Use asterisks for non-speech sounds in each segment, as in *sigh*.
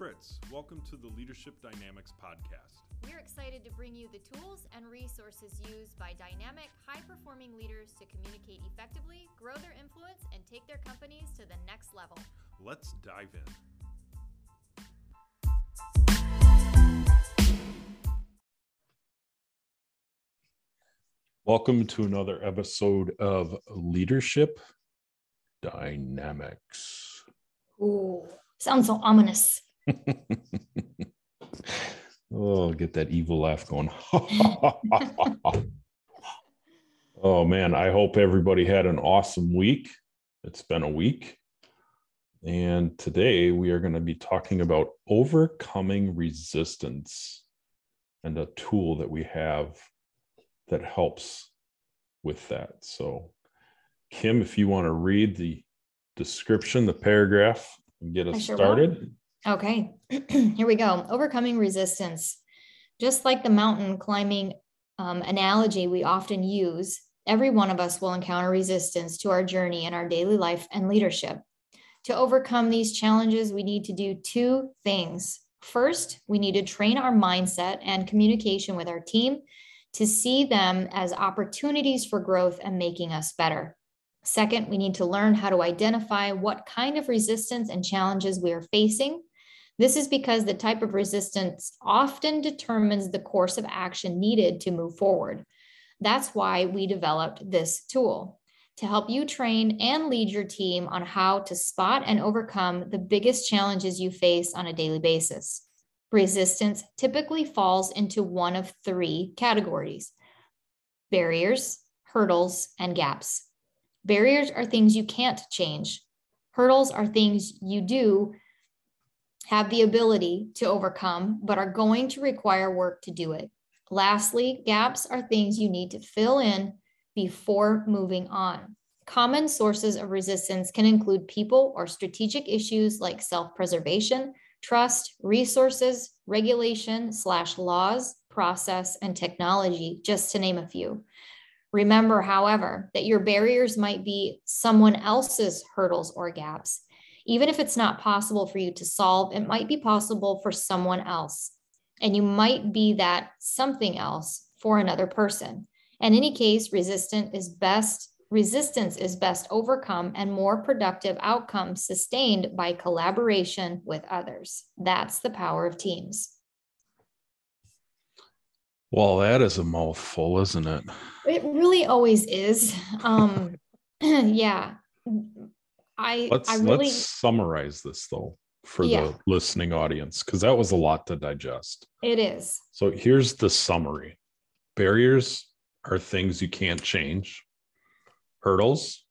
Fritz. Welcome to the Leadership Dynamics Podcast. We're excited to bring you the tools and resources used by dynamic, high performing leaders to communicate effectively, grow their influence, and take their companies to the next level. Let's dive in. Welcome to another episode of Leadership Dynamics. Ooh, sounds so ominous. *laughs* oh, get that evil laugh going. *laughs* oh man, I hope everybody had an awesome week. It's been a week. And today we are going to be talking about overcoming resistance and a tool that we have that helps with that. So, Kim, if you want to read the description, the paragraph, and get us sure started. Will. Okay, *clears throat* here we go. Overcoming resistance. Just like the mountain climbing um, analogy we often use, every one of us will encounter resistance to our journey in our daily life and leadership. To overcome these challenges, we need to do two things. First, we need to train our mindset and communication with our team to see them as opportunities for growth and making us better. Second, we need to learn how to identify what kind of resistance and challenges we are facing. This is because the type of resistance often determines the course of action needed to move forward. That's why we developed this tool to help you train and lead your team on how to spot and overcome the biggest challenges you face on a daily basis resistance typically falls into one of three categories barriers, hurdles, and gaps. Barriers are things you can't change, hurdles are things you do have the ability to overcome, but are going to require work to do it. Lastly, gaps are things you need to fill in before moving on. Common sources of resistance can include people or strategic issues like self preservation, trust, resources, regulation slash laws, process, and technology, just to name a few. Remember, however, that your barriers might be someone else's hurdles or gaps. Even if it's not possible for you to solve, it might be possible for someone else. And you might be that something else for another person. In any case, resistant is best resistance is best overcome and more productive outcomes sustained by collaboration with others. That's the power of teams. Well, that is a mouthful, isn't it? It really always is. Um, *clears throat* yeah. I let's I really, let's summarize this though for yeah. the listening audience because that was a lot to digest. It is. So here's the summary. Barriers are things you can't change hurdles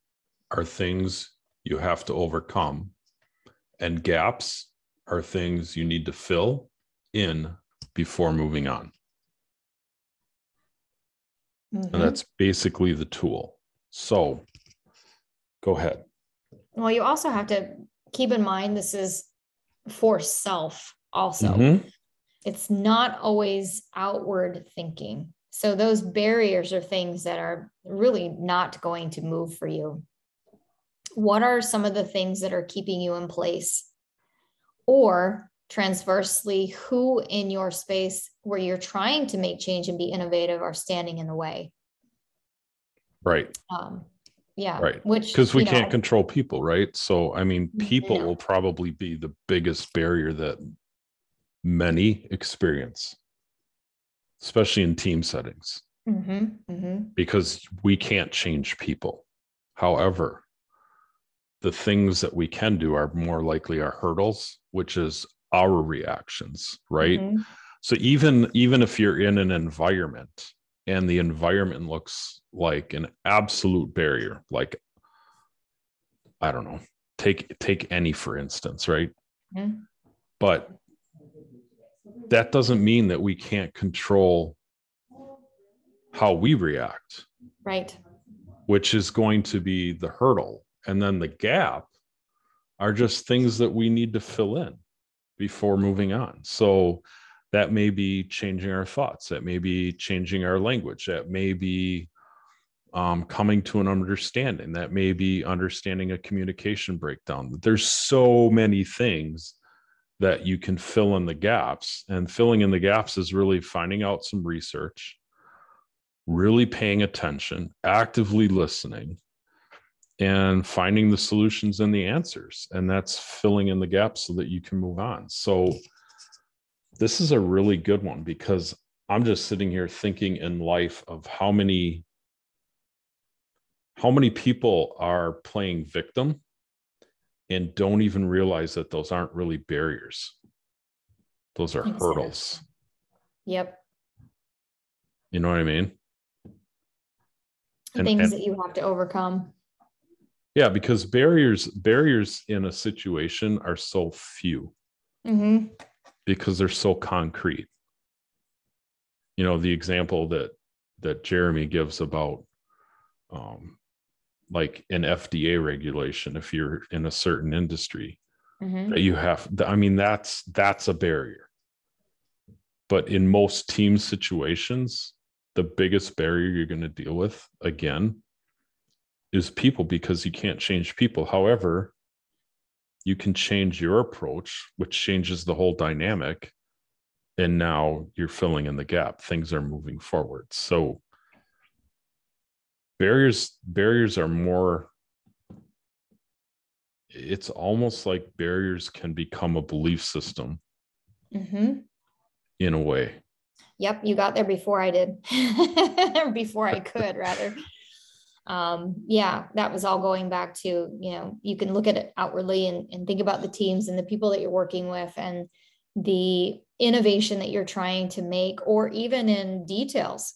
are things you have to overcome, and gaps are things you need to fill in before moving on. Mm-hmm. And that's basically the tool. So go ahead. Well, you also have to keep in mind this is for self, also. Mm-hmm. It's not always outward thinking. So those barriers are things that are really not going to move for you. What are some of the things that are keeping you in place? Or transversely, who in your space where you're trying to make change and be innovative are standing in the way? Right. Um, yeah. Right. Which because we can't know, control people, right? So I mean, people will probably be the biggest barrier that many experience especially in team settings, mm-hmm, mm-hmm. because we can't change people. However, the things that we can do are more likely our hurdles, which is our reactions, right? Mm-hmm. So even even if you're in an environment and the environment looks like an absolute barrier, like I don't know, take take any for instance, right? Mm-hmm. But that doesn't mean that we can't control how we react. Right. Which is going to be the hurdle. And then the gap are just things that we need to fill in before moving on. So that may be changing our thoughts, that may be changing our language, that may be um, coming to an understanding, that may be understanding a communication breakdown. There's so many things that you can fill in the gaps. And filling in the gaps is really finding out some research, really paying attention, actively listening, and finding the solutions and the answers. And that's filling in the gaps so that you can move on. So, this is a really good one because I'm just sitting here thinking in life of how many how many people are playing victim and don't even realize that those aren't really barriers. Those are exactly. hurdles. Yep. You know what I mean? And, Things and, that you have to overcome. Yeah, because barriers barriers in a situation are so few. Mm-hmm. Because they're so concrete. You know, the example that that Jeremy gives about um, like an FDA regulation if you're in a certain industry mm-hmm. that you have I mean that's that's a barrier. But in most team situations, the biggest barrier you're going to deal with again is people because you can't change people. However, you can change your approach, which changes the whole dynamic. And now you're filling in the gap. Things are moving forward. So barriers barriers are more it's almost like barriers can become a belief system mm-hmm. in a way yep you got there before i did *laughs* before i could rather um, yeah that was all going back to you know you can look at it outwardly and, and think about the teams and the people that you're working with and the innovation that you're trying to make or even in details.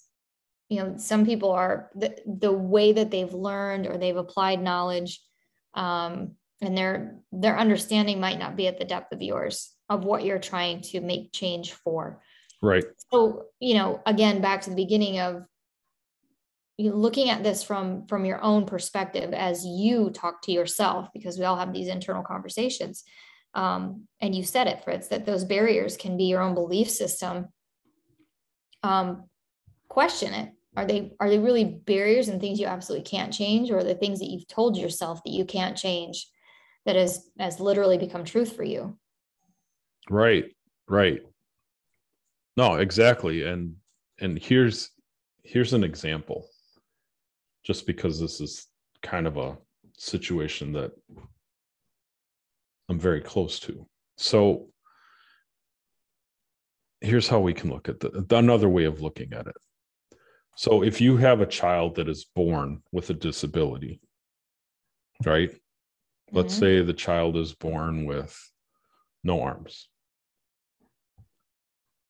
You know some people are the, the way that they've learned or they've applied knowledge um, and their their understanding might not be at the depth of yours of what you're trying to make change for. Right. So you know again back to the beginning of looking at this from from your own perspective as you talk to yourself because we all have these internal conversations um, and you said it fritz that those barriers can be your own belief system um, question it. Are they are they really barriers and things you absolutely can't change or the things that you've told yourself that you can't change that has has literally become truth for you? Right right. No exactly and and here's here's an example just because this is kind of a situation that i'm very close to so here's how we can look at the another way of looking at it so if you have a child that is born with a disability, right? Mm-hmm. Let's say the child is born with no arms,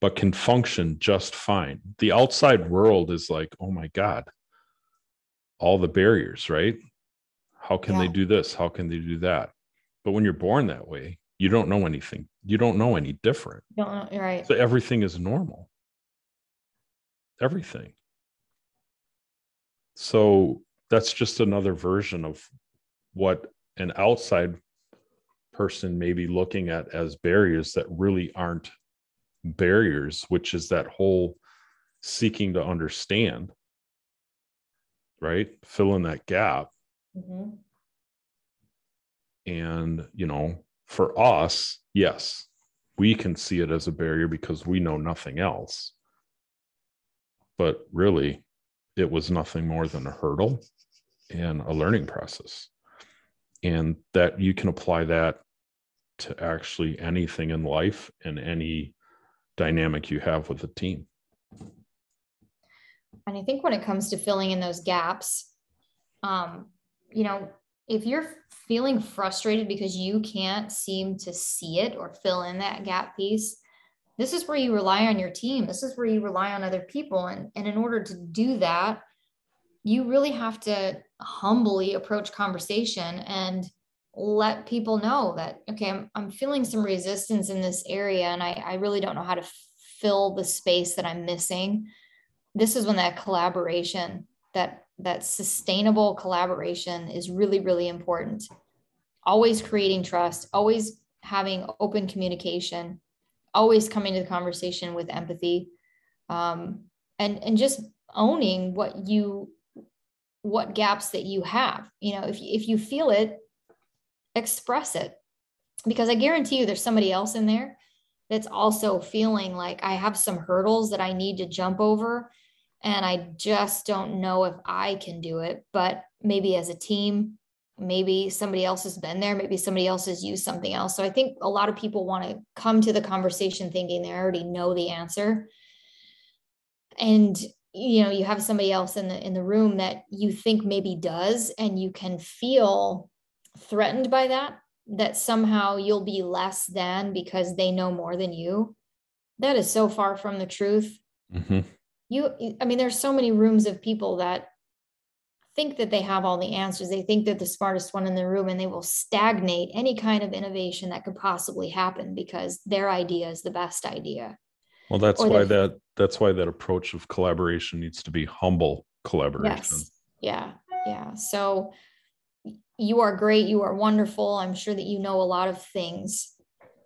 but can function just fine. The outside world is like, oh my God, all the barriers, right? How can yeah. they do this? How can they do that? But when you're born that way, you don't know anything. You don't know any different. You don't know, right. So everything is normal. Everything. So that's just another version of what an outside person may be looking at as barriers that really aren't barriers, which is that whole seeking to understand, right? Fill in that gap. Mm-hmm. And, you know, for us, yes, we can see it as a barrier because we know nothing else. But really, it was nothing more than a hurdle and a learning process. And that you can apply that to actually anything in life and any dynamic you have with a team. And I think when it comes to filling in those gaps, um, you know, if you're feeling frustrated because you can't seem to see it or fill in that gap piece, this is where you rely on your team. This is where you rely on other people. And, and in order to do that you really have to humbly approach conversation and let people know that okay i'm, I'm feeling some resistance in this area and I, I really don't know how to fill the space that i'm missing this is when that collaboration that that sustainable collaboration is really really important. Always creating trust always having open communication always coming to the conversation with empathy um, and and just owning what you what gaps that you have. You know if, if you feel it express it. Because I guarantee you there's somebody else in there that's also feeling like I have some hurdles that I need to jump over and I just don't know if I can do it. But maybe as a team, maybe somebody else has been there, maybe somebody else has used something else. So I think a lot of people want to come to the conversation thinking they already know the answer. And you know, you have somebody else in the in the room that you think maybe does and you can feel threatened by that that somehow you'll be less than because they know more than you. That is so far from the truth. Mm-hmm. You, I mean, there's so many rooms of people that think that they have all the answers. They think they're the smartest one in the room and they will stagnate any kind of innovation that could possibly happen because their idea is the best idea. Well, that's or why that that's why that approach of collaboration needs to be humble collaboration. Yes. Yeah. Yeah. So you are great. You are wonderful. I'm sure that you know a lot of things.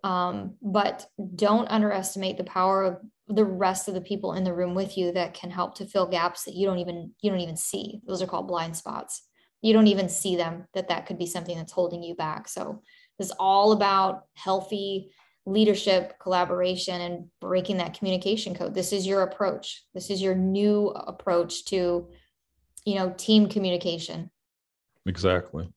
Um, but don't underestimate the power of the rest of the people in the room with you that can help to fill gaps that you don't even you don't even see. Those are called blind spots. You don't even see them that that could be something that's holding you back. So this is all about healthy leadership collaboration and breaking that communication code. This is your approach. This is your new approach to you know team communication. Exactly.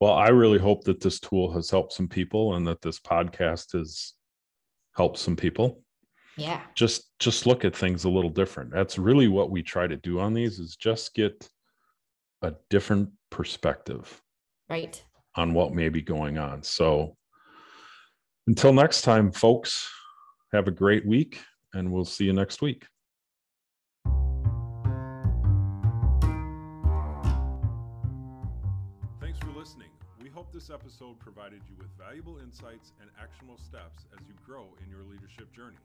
Well i really hope that this tool has helped some people and that this podcast has helped some people yeah. just just look at things a little different. That's really what we try to do on these is just get a different perspective right. on what may be going on. So until next time folks have a great week and we'll see you next week. Thanks for listening. We hope this episode provided you with valuable insights and actionable steps as you grow in your leadership journey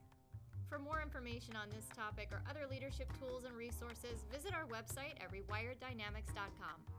for more information on this topic or other leadership tools and resources, visit our website at rewireddynamics.com.